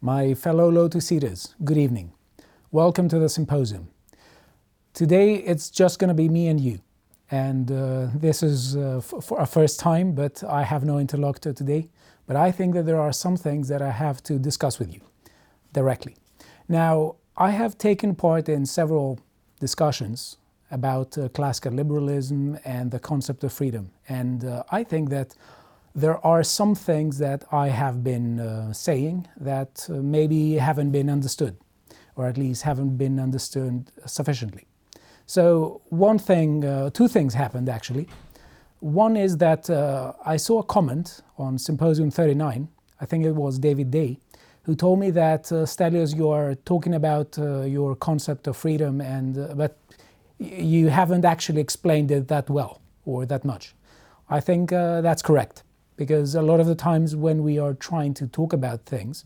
My fellow Lotus Eaters, good evening. Welcome to the symposium. Today it's just going to be me and you. And uh, this is uh, for a first time, but I have no interlocutor today. But I think that there are some things that I have to discuss with you directly. Now, I have taken part in several discussions about uh, classical liberalism and the concept of freedom. And uh, I think that there are some things that I have been uh, saying that uh, maybe haven't been understood, or at least haven't been understood sufficiently. So, one thing, uh, two things happened actually. One is that uh, I saw a comment on Symposium 39, I think it was David Day, who told me that uh, Stelios, you are talking about uh, your concept of freedom, and uh, but you haven't actually explained it that well or that much. I think that's correct because a lot of the times when we are trying to talk about things,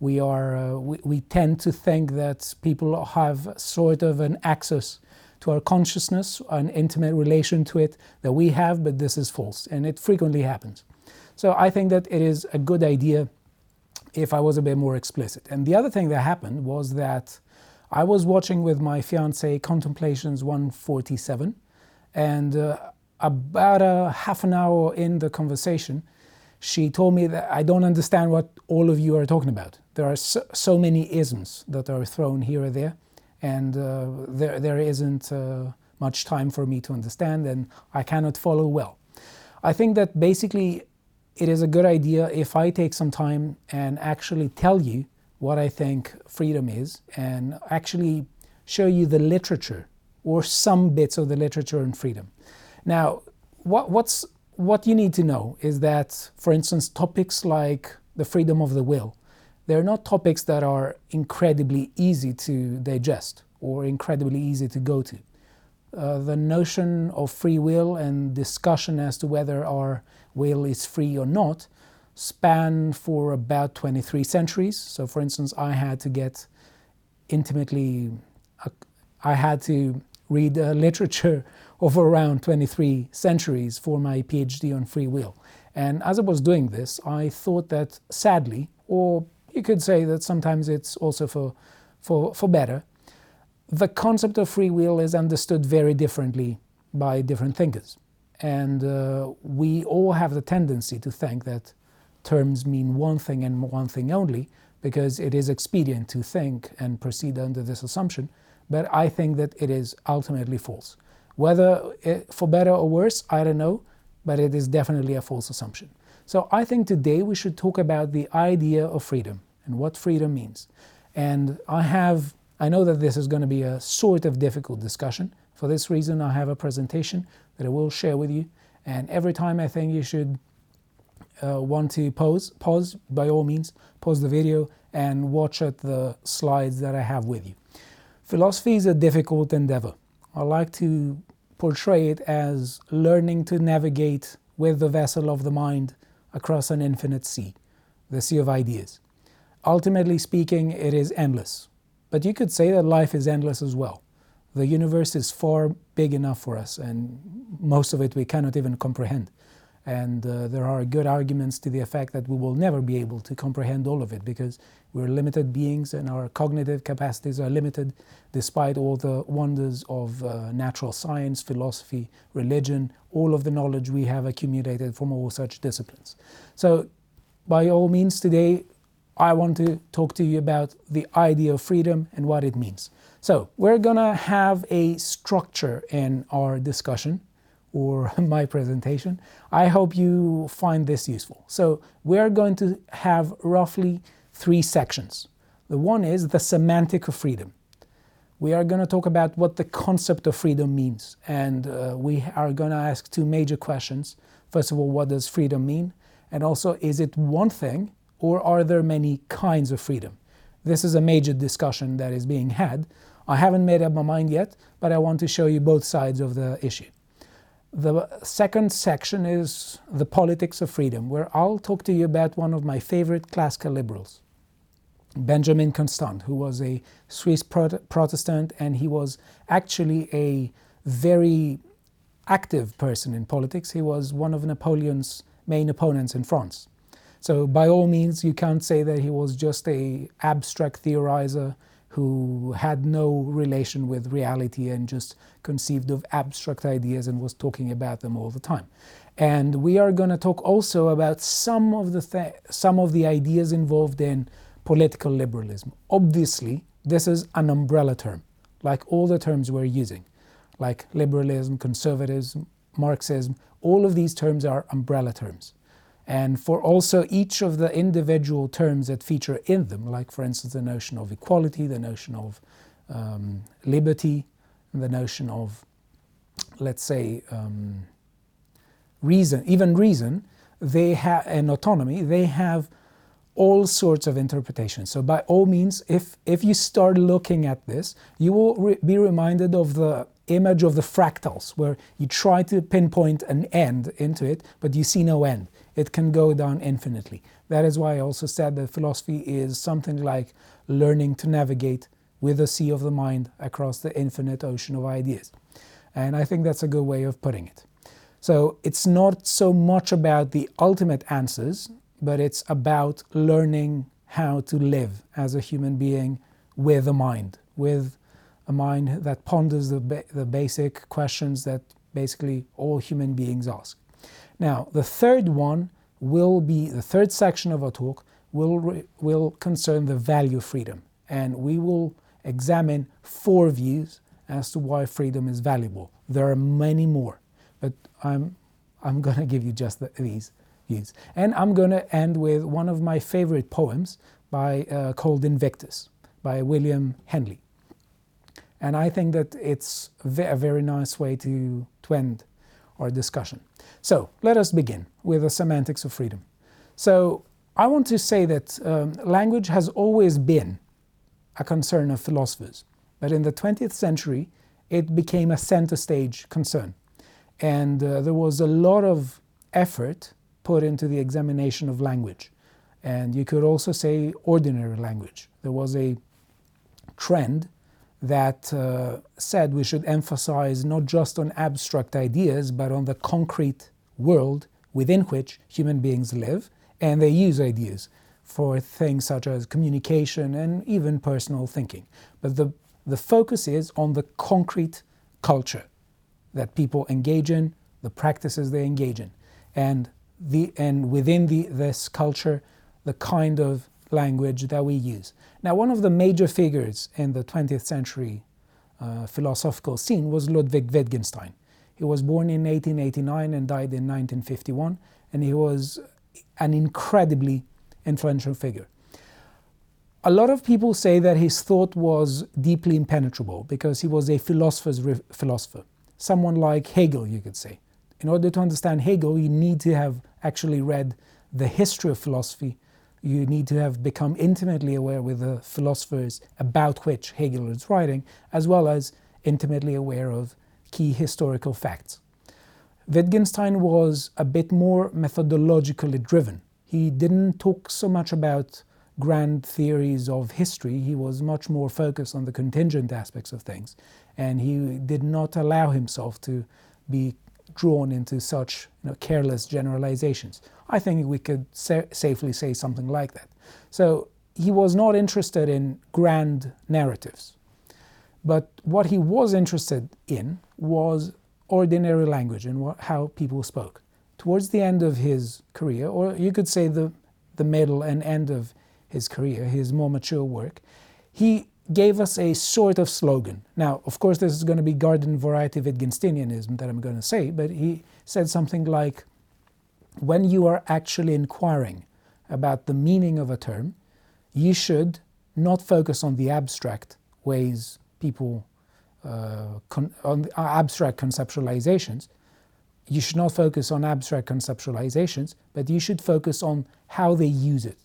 we are uh, we, we, tend to think that people have sort of an access to our consciousness, an intimate relation to it that we have, but this is false, and it frequently happens. So I think that it is a good idea if I was a bit more explicit. And the other thing that happened was that I was watching with my fiance Contemplations 147, and uh, about a half an hour in the conversation, she told me that I don't understand what all of you are talking about. There are so, so many isms that are thrown here or there, and uh, there, there isn't uh, much time for me to understand, and I cannot follow well. I think that basically it is a good idea if I take some time and actually tell you what I think freedom is and actually show you the literature or some bits of the literature on freedom. Now, what, what's what you need to know is that, for instance, topics like the freedom of the will, they're not topics that are incredibly easy to digest or incredibly easy to go to. Uh, the notion of free will and discussion as to whether our will is free or not span for about 23 centuries. So, for instance, I had to get intimately, I had to read uh, literature of around 23 centuries for my PhD on free will. And as I was doing this, I thought that sadly, or you could say that sometimes it's also for, for, for better, the concept of free will is understood very differently by different thinkers. And uh, we all have the tendency to think that terms mean one thing and one thing only, because it is expedient to think and proceed under this assumption. But I think that it is ultimately false. Whether it, for better or worse, I don't know, but it is definitely a false assumption. So I think today we should talk about the idea of freedom and what freedom means. And I have, I know that this is going to be a sort of difficult discussion. For this reason, I have a presentation that I will share with you. And every time I think you should uh, want to pause, pause by all means, pause the video and watch at the slides that I have with you. Philosophy is a difficult endeavor. I like to portray it as learning to navigate with the vessel of the mind across an infinite sea, the sea of ideas. Ultimately speaking, it is endless. But you could say that life is endless as well. The universe is far big enough for us, and most of it we cannot even comprehend. And uh, there are good arguments to the effect that we will never be able to comprehend all of it because we're limited beings and our cognitive capacities are limited despite all the wonders of uh, natural science, philosophy, religion, all of the knowledge we have accumulated from all such disciplines. So, by all means, today I want to talk to you about the idea of freedom and what it means. So, we're gonna have a structure in our discussion or my presentation. I hope you find this useful. So we're going to have roughly three sections. The one is the semantic of freedom. We are going to talk about what the concept of freedom means, and uh, we are going to ask two major questions. First of all, what does freedom mean? And also, is it one thing, or are there many kinds of freedom? This is a major discussion that is being had. I haven't made up my mind yet, but I want to show you both sides of the issue. The second section is the politics of freedom, where I'll talk to you about one of my favorite classical liberals, Benjamin Constant, who was a Swiss Protestant and he was actually a very active person in politics. He was one of Napoleon's main opponents in France. So by all means, you can't say that he was just a abstract theorizer who had no relation with reality and just conceived of abstract ideas and was talking about them all the time. And we are going to talk also about some of the th- some of the ideas involved in political liberalism. Obviously, this is an umbrella term, like all the terms we're using, like liberalism, conservatism, Marxism. All of these terms are umbrella terms. And for also each of the individual terms that feature in them, like for instance the notion of equality, the notion of um, liberty, the notion of, let's say, um, reason, even reason, they have an autonomy, they have all sorts of interpretations. So by all means, if, if you start looking at this, you will re be reminded of the image of the fractals, where you try to pinpoint an end into it, but you see no end. It can go down infinitely. That is why I also said that philosophy is something like learning to navigate with the sea of the mind across the infinite ocean of ideas. And I think that's a good way of putting it. So it's not so much about the ultimate answers, but it's about learning how to live as a human being with a mind, with a mind that ponders the, ba the basic questions that basically all human beings ask. Now, the third one will be the third section of our talk will, will concern the value of freedom. And we will examine four views as to why freedom is valuable. There are many more. But I'm, I'm going to give you just the, these views. And I'm going to end with one of my favorite poems by uh, called Invictus by William Henley. And I think that it's a very nice way to, to end our discussion. So let us begin with the semantics of freedom. So I want to say that um, language has always been a concern of philosophers, but in the 20th century it became a center stage concern. And uh, there was a lot of effort put into the examination of language. And you could also say ordinary language. There was a trend that uh, said we should emphasize not just on abstract ideas, but on the concrete world within which human beings live, and they use ideas for things such as communication and even personal thinking. But the, the focus is on the concrete culture that people engage in, the practices they engage in, and the and within the this culture, the kind of language that we use. Now, one of the major figures in the 20th century uh, philosophical scene was Ludwig Wittgenstein. He was born in 1889 and died in 1951, and he was an incredibly influential figure. A lot of people say that his thought was deeply impenetrable because he was a philosopher's philosopher someone like Hegel, you could say. In order to understand Hegel, you need to have actually read the history of philosophy. You need to have become intimately aware with the philosophers about which Hegel is writing, as well as intimately aware of key historical facts. Wittgenstein was a bit more methodologically driven. He didn't talk so much about grand theories of history, he was much more focused on the contingent aspects of things. And he did not allow himself to be drawn into such you know, careless generalizations. I think we could sa- safely say something like that. So he was not interested in grand narratives. But what he was interested in was ordinary language and what, how people spoke. Towards the end of his career, or you could say the, the middle and end of his career, his more mature work, he gave us a sort of slogan. Now, of course, this is going to be garden variety Wittgensteinianism that I'm going to say, but he said something like when you are actually inquiring about the meaning of a term, you should not focus on the abstract ways people, uh, con- on abstract conceptualizations. You should not focus on abstract conceptualizations, but you should focus on how they use it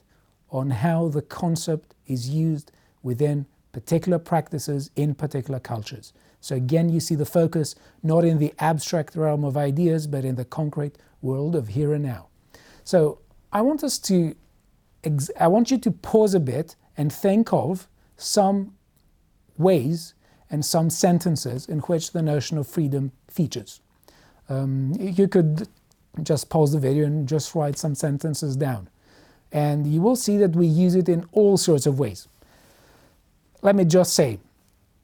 on how the concept is used within particular practices in particular cultures. So again, you see the focus not in the abstract realm of ideas, but in the concrete world of here and now. So I want us to, I want you to pause a bit and think of some ways and some sentences in which the notion of freedom features. Um, you could just pause the video and just write some sentences down. And you will see that we use it in all sorts of ways. Let me just say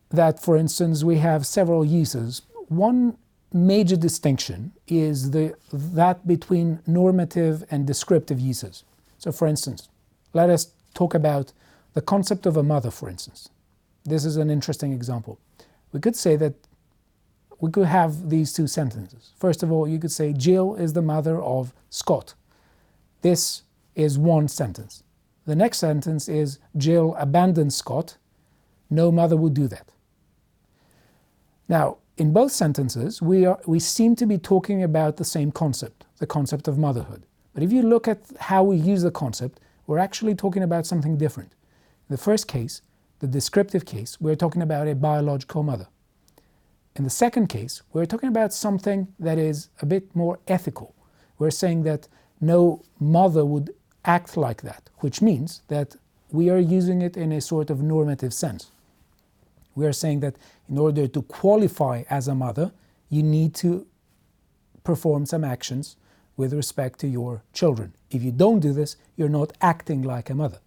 that, for instance, we have several uses. One major distinction is the, that between normative and descriptive uses. So, for instance, let us talk about the concept of a mother, for instance. This is an interesting example. We could say that we could have these two sentences. First of all, you could say Jill is the mother of Scott. This is one sentence. The next sentence is Jill abandoned Scott. No mother would do that. Now, in both sentences, we, are, we seem to be talking about the same concept, the concept of motherhood. But if you look at how we use the concept, we're actually talking about something different. In the first case, the descriptive case, we're talking about a biological mother. In the second case, we're talking about something that is a bit more ethical. We're saying that no mother would act like that, which means that we are using it in a sort of normative sense. We are saying that in order to qualify as a mother, you need to perform some actions with respect to your children. If you don't do this, you're not acting like a mother.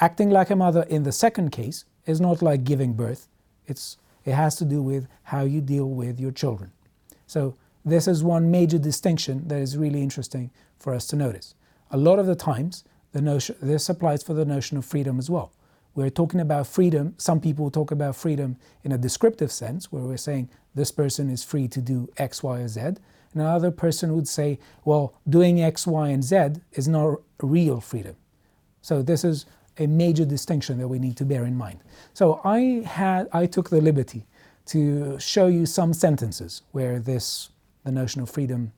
Acting like a mother in the second case is not like giving birth. It's, it has to do with how you deal with your children. So this is one major distinction that is really interesting for us to notice. A lot of the times, the notion, this applies for the notion of freedom as well. We're talking about freedom, some people talk about freedom in a descriptive sense, where we're saying this person is free to do X, Y, or Z. And another person would say, well, doing X, Y, and Z is not real freedom. So this is a major distinction that we need to bear in mind. So I had I took the liberty to show you some sentences where this the notion of freedom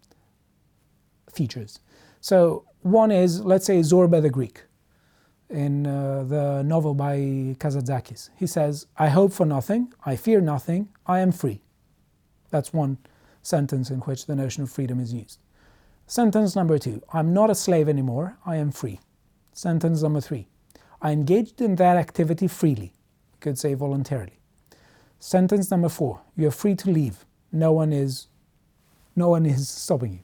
features. So one is let's say Zorba the Greek in uh, the novel by Kazantzakis. He says, "I hope for nothing, I fear nothing, I am free." That's one sentence in which the notion of freedom is used. Sentence number 2, I'm not a slave anymore, I am free. Sentence number 3, I engaged in that activity freely. You could say voluntarily. Sentence number four, you're free to leave. No one is, no one is stopping you.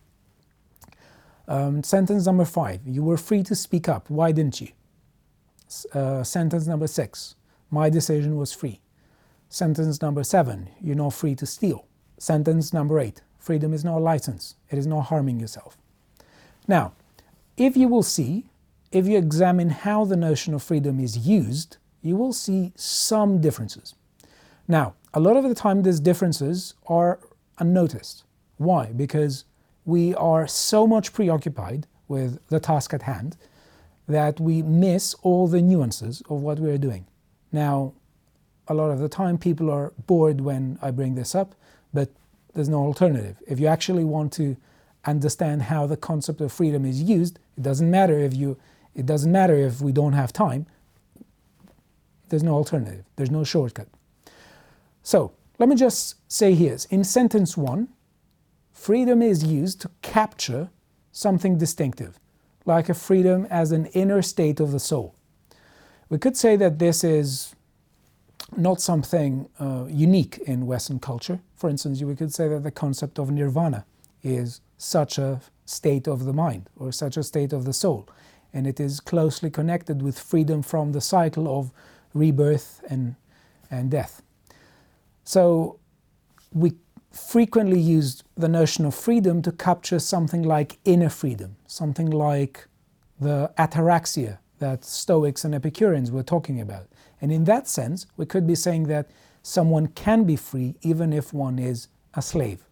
Um, sentence number five, you were free to speak up. Why didn't you? Uh, sentence number six, my decision was free. Sentence number seven, you're not free to steal. Sentence number eight, freedom is not a license. It is not harming yourself. Now, if you will see, if you examine how the notion of freedom is used, you will see some differences. Now, a lot of the time these differences are unnoticed. Why? Because we are so much preoccupied with the task at hand that we miss all the nuances of what we are doing. Now, a lot of the time people are bored when I bring this up, but there's no alternative. If you actually want to understand how the concept of freedom is used, it doesn't matter if you it doesn't matter if we don't have time. There's no alternative. There's no shortcut. So let me just say here, in sentence one, freedom is used to capture something distinctive, like a freedom as an inner state of the soul. We could say that this is not something uh, unique in Western culture. For instance, we could say that the concept of nirvana is such a state of the mind or such a state of the soul and it is closely connected with freedom from the cycle of rebirth and, and death. So we frequently used the notion of freedom to capture something like inner freedom, something like the ataraxia that Stoics and Epicureans were talking about. And in that sense, we could be saying that someone can be free even if one is a slave.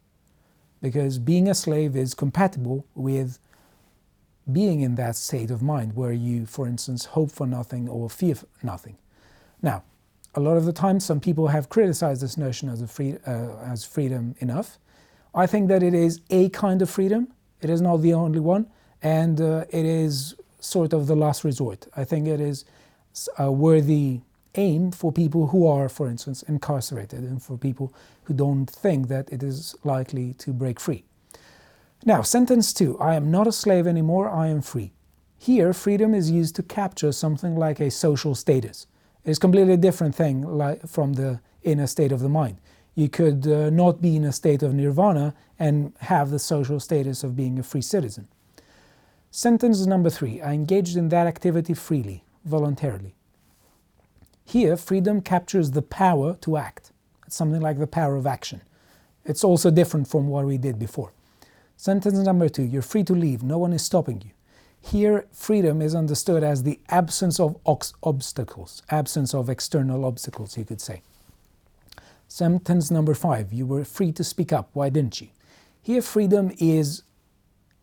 Because being a slave is compatible with being in that state of mind where you, for instance, hope for nothing or fear nothing. Now, a lot of the time, some people have criticized this notion as, free, uh, as freedom enough. I think that it is a kind of freedom. It is not the only one, and uh, it is sort of the last resort. I think it is a worthy aim for people who are, for instance, incarcerated and for people who don't think that it is likely to break free. Now, sentence two I am not a slave anymore, I am free. Here, freedom is used to capture something like a social status. It's a completely different thing like, from the inner state of the mind. You could uh, not be in a state of nirvana and have the social status of being a free citizen. Sentence number three I engaged in that activity freely, voluntarily. Here, freedom captures the power to act. It's something like the power of action. It's also different from what we did before. Sentence number two you're free to leave, no one is stopping you. Here, freedom is understood as the absence of obstacles, absence of external obstacles, you could say. Sentence number five you were free to speak up, why didn't you? Here, freedom is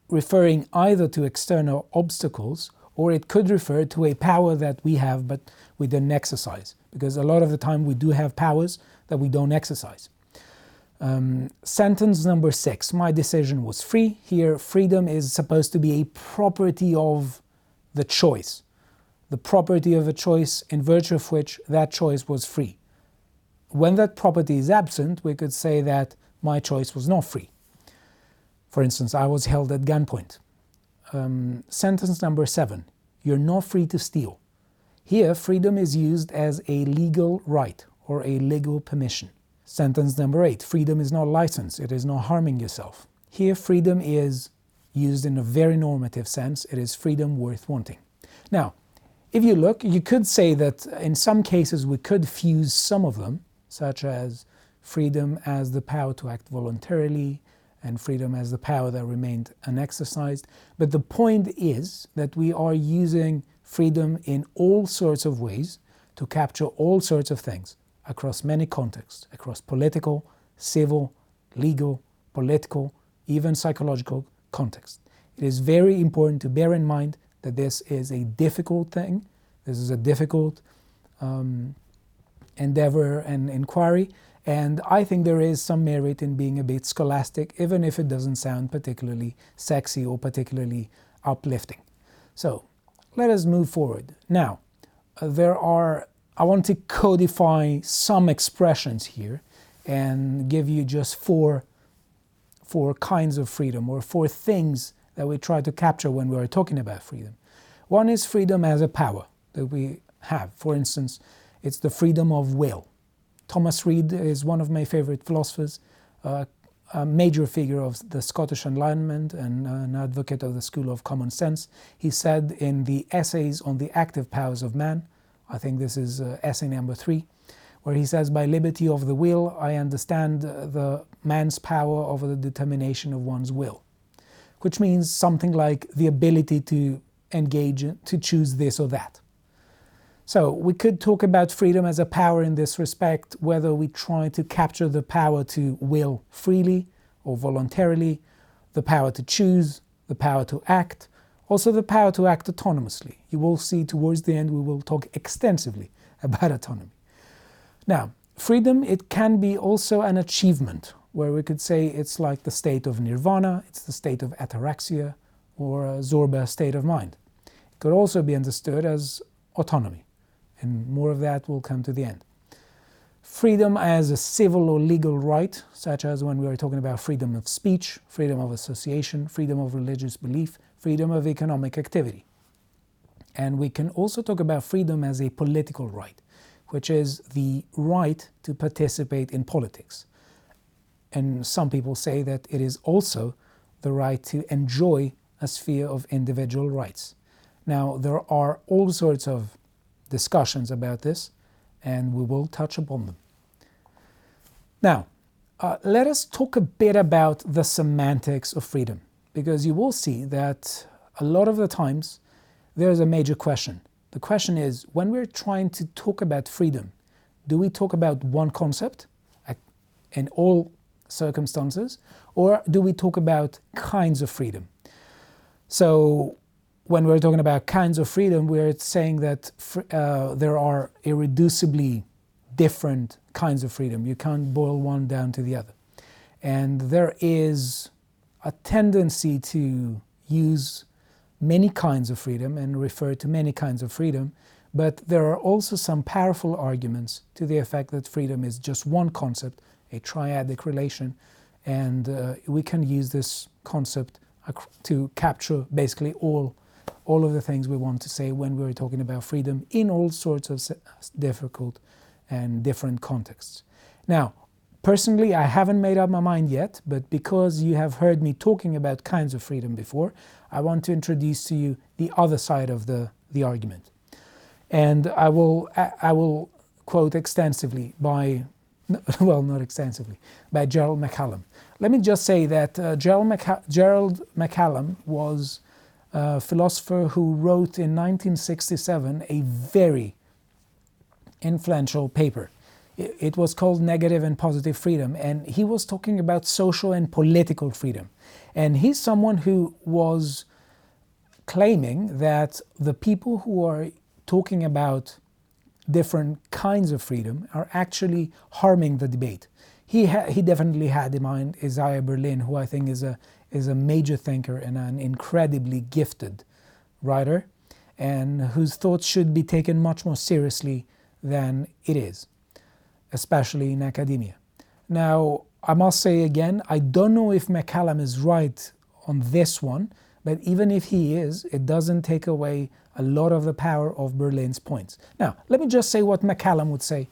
referring either to external obstacles or it could refer to a power that we have but we didn't exercise. Because a lot of the time we do have powers that we don't exercise. Um, sentence number six my decision was free. Here, freedom is supposed to be a property of the choice, the property of a choice in virtue of which that choice was free. When that property is absent, we could say that my choice was not free. For instance, I was held at gunpoint. Um, sentence number seven you're not free to steal. Here, freedom is used as a legal right or a legal permission. Sentence number eight freedom is not license, it is not harming yourself. Here, freedom is used in a very normative sense, it is freedom worth wanting. Now, if you look, you could say that in some cases we could fuse some of them, such as freedom as the power to act voluntarily, and freedom as the power that remained unexercised. But the point is that we are using freedom in all sorts of ways to capture all sorts of things across many contexts, across political, civil, legal, political, even psychological contexts. It is very important to bear in mind that this is a difficult thing, this is a difficult um, endeavor and inquiry, and I think there is some merit in being a bit scholastic, even if it doesn't sound particularly sexy or particularly uplifting. So let us move forward. Now, uh, there are, I want to codify some expressions here and give you just four, four kinds of freedom or four things that we try to capture when we are talking about freedom. One is freedom as a power that we have. For instance, it's the freedom of will. Thomas Reid is one of my favorite philosophers, uh, a major figure of the Scottish Enlightenment and an advocate of the school of common sense. He said in the essays on the active powers of man, I think this is uh, essay number three, where he says, By liberty of the will, I understand the man's power over the determination of one's will, which means something like the ability to engage, to choose this or that. So we could talk about freedom as a power in this respect, whether we try to capture the power to will freely or voluntarily, the power to choose, the power to act, also the power to act autonomously. You will see towards the end we will talk extensively about autonomy. Now, freedom, it can be also an achievement, where we could say it's like the state of nirvana, it's the state of ataraxia, or a Zorba state of mind. It could also be understood as autonomy and more of that will come to the end. Freedom as a civil or legal right, such as when we are talking about freedom of speech, freedom of association, freedom of religious belief, freedom of economic activity. And we can also talk about freedom as a political right, which is the right to participate in politics. And some people say that it is also the right to enjoy a sphere of individual rights. Now, there are all sorts of discussions about this, and we will touch upon them. Now, uh, let us talk a bit about the semantics of freedom, because you will see that a lot of the times there's a major question. The question is when we're trying to talk about freedom, do we talk about one concept in all circumstances, or do we talk about kinds of freedom? So, when we're talking about kinds of freedom, we're saying that uh, there are irreducibly different kinds of freedom. You can't boil one down to the other. And there is a tendency to use many kinds of freedom and refer to many kinds of freedom, but there are also some powerful arguments to the effect that freedom is just one concept, a triadic relation, and uh, we can use this concept to capture basically all all of the things we want to say when we're talking about freedom in all sorts of difficult and different contexts. Now, Personally, I haven't made up my mind yet, but because you have heard me talking about kinds of freedom before, I want to introduce to you the other side of the, the argument. And I will, I will quote extensively by, well, not extensively, by Gerald MacCallum. Let me just say that uh, Gerald, Gerald MacCallum was a philosopher who wrote in 1967 a very influential paper it was called Negative and Positive Freedom, and he was talking about social and political freedom. And he's someone who was claiming that the people who are talking about different kinds of freedom are actually harming the debate. He, ha- he definitely had in mind Isaiah Berlin, who I think is a, is a major thinker and an incredibly gifted writer, and whose thoughts should be taken much more seriously than it is especially in academia. Now, I must say again, I don't know if MacCallum is right on this one, but even if he is, it doesn't take away a lot of the power of Berlin's points. Now, let me just say what MacCallum would say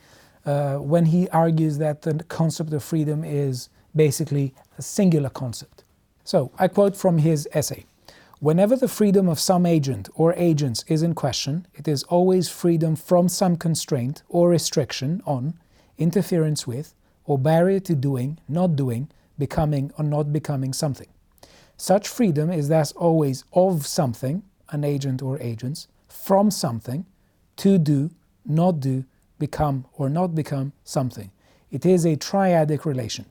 uh, when he argues that the concept of freedom is basically a singular concept. So, I quote from his essay Whenever the freedom of some agent or agents is in question, it is always freedom from some constraint or restriction on interference with, or barrier to doing, not doing, becoming, or not becoming something. Such freedom is thus always of something, an agent or agents, from something, to do, not do, become, or not become something. It is a triadic relation.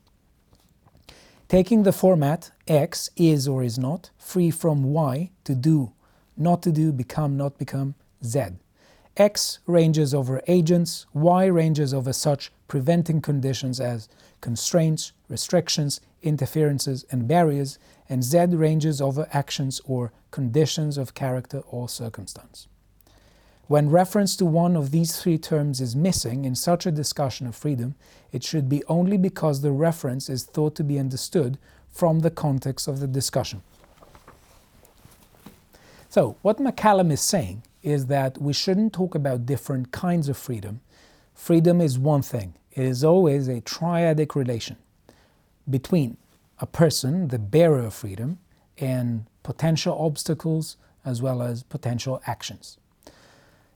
Taking the format X is or is not, free from Y, to do, not to do, become, not become, Z. X ranges over agents, Y ranges over such preventing conditions as constraints, restrictions, interferences, and barriers, and Z ranges over actions or conditions of character or circumstance. When reference to one of these three terms is missing in such a discussion of freedom, it should be only because the reference is thought to be understood from the context of the discussion. So, what MacCallum is saying is that we shouldn't talk about different kinds of freedom. Freedom is one thing, it is always a triadic relation between a person, the bearer of freedom, and potential obstacles as well as potential actions.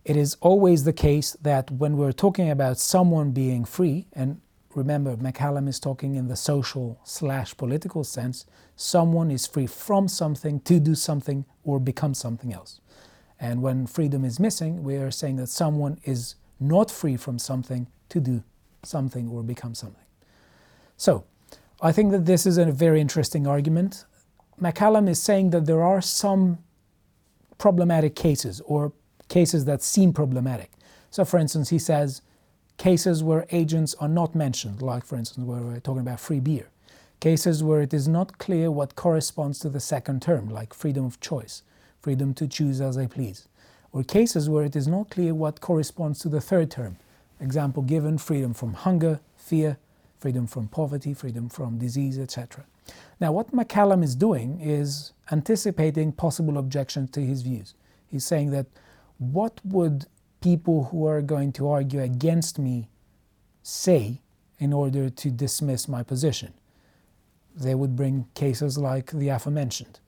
It is always the case that when we're talking about someone being free, and remember, MacCallum is talking in the social slash political sense, someone is free from something to do something or become something else. And when freedom is missing, we are saying that someone is not free from something to do something or become something. So, I think that this is a very interesting argument. MacCallum is saying that there are some problematic cases or cases that seem problematic. So, for instance, he says cases where agents are not mentioned, like, for instance, where we're talking about free beer. Cases where it is not clear what corresponds to the second term, like freedom of choice freedom to choose as I please, or cases where it is not clear what corresponds to the third term. Example given freedom from hunger, fear, freedom from poverty, freedom from disease, etc. Now, what MacCallum is doing is anticipating possible objections to his views. He's saying that what would people who are going to argue against me say in order to dismiss my position? They would bring cases like the aforementioned.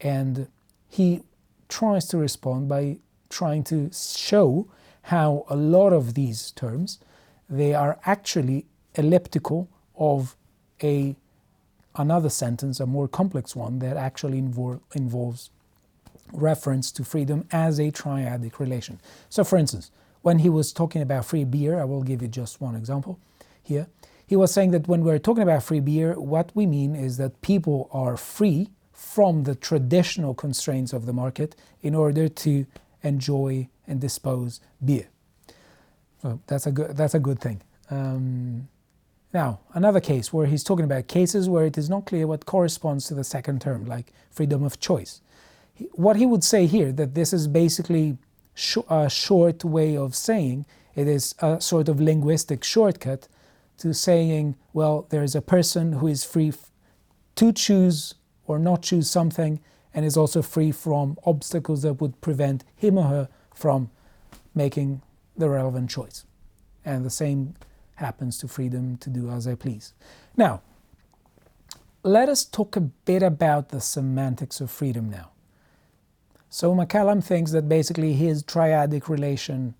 And he tries to respond by trying to show how a lot of these terms they are actually elliptical of a another sentence, a more complex one that actually invol- involves reference to freedom as a triadic relation. So, for instance, when he was talking about free beer, I will give you just one example here. He was saying that when we're talking about free beer, what we mean is that people are free from the traditional constraints of the market in order to enjoy and dispose beer. So that's a good, that's a good thing. Um, now, another case where he's talking about cases where it is not clear what corresponds to the second term, like freedom of choice. what he would say here, that this is basically sh- a short way of saying, it is a sort of linguistic shortcut to saying, well, there is a person who is free f- to choose or not choose something and is also free from obstacles that would prevent him or her from making the relevant choice. And the same happens to freedom to do as I please. Now, let us talk a bit about the semantics of freedom now. So MacCallum thinks that basically his triadic relation,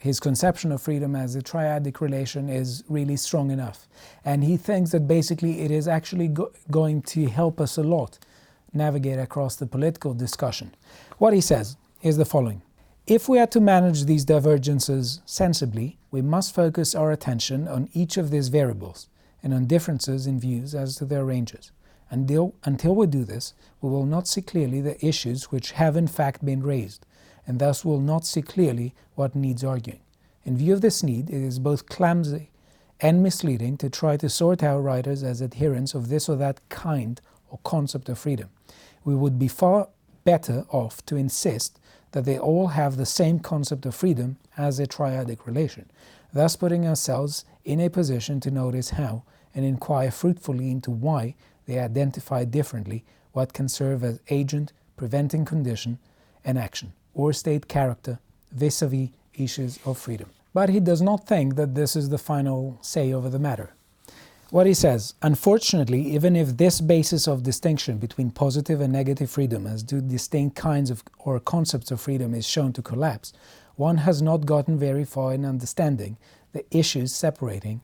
his conception of freedom as a triadic relation is really strong enough. And he thinks that basically it is actually go- going to help us a lot navigate across the political discussion. What he says is the following If we are to manage these divergences sensibly, we must focus our attention on each of these variables and on differences in views as to their ranges. Until, until we do this, we will not see clearly the issues which have in fact been raised, and thus will not see clearly what needs arguing. In view of this need, it is both clumsy and misleading to try to sort out writers as adherents of this or that kind or concept of freedom. We would be far better off to insist that they all have the same concept of freedom as a triadic relation, thus putting ourselves in a position to notice how and inquire fruitfully into why they identify differently what can serve as agent, preventing condition, and action, or state character vis a vis issues of freedom. But he does not think that this is the final say over the matter. What he says, unfortunately, even if this basis of distinction between positive and negative freedom as two distinct kinds of or concepts of freedom is shown to collapse, one has not gotten very far in understanding the issues separating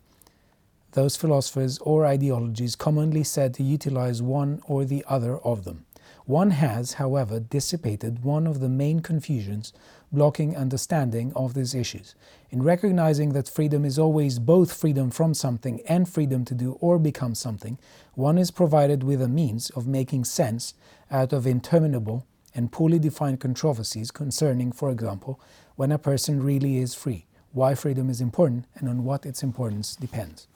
those philosophers or ideologies commonly said to utilize one or the other of them. One has, however, dissipated one of the main confusions blocking understanding of these issues. In recognizing that freedom is always both freedom from something and freedom to do or become something, one is provided with a means of making sense out of interminable and poorly defined controversies concerning, for example, when a person really is free, why freedom is important, and on what its importance depends.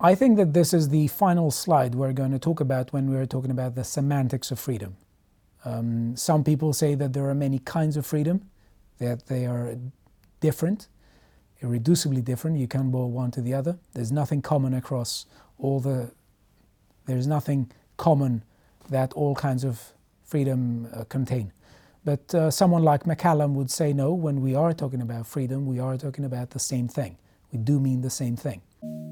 I think that this is the final slide we're going to talk about when we're talking about the semantics of freedom. Um, some people say that there are many kinds of freedom, that they are different, irreducibly different. You can't boil one to the other. There's nothing common across all the, there's nothing common that all kinds of freedom uh, contain. But uh, someone like MacCallum would say no, when we are talking about freedom, we are talking about the same thing. We do mean the same thing.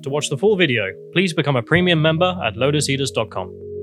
To watch the full video, please become a premium member at lotuseaters.com.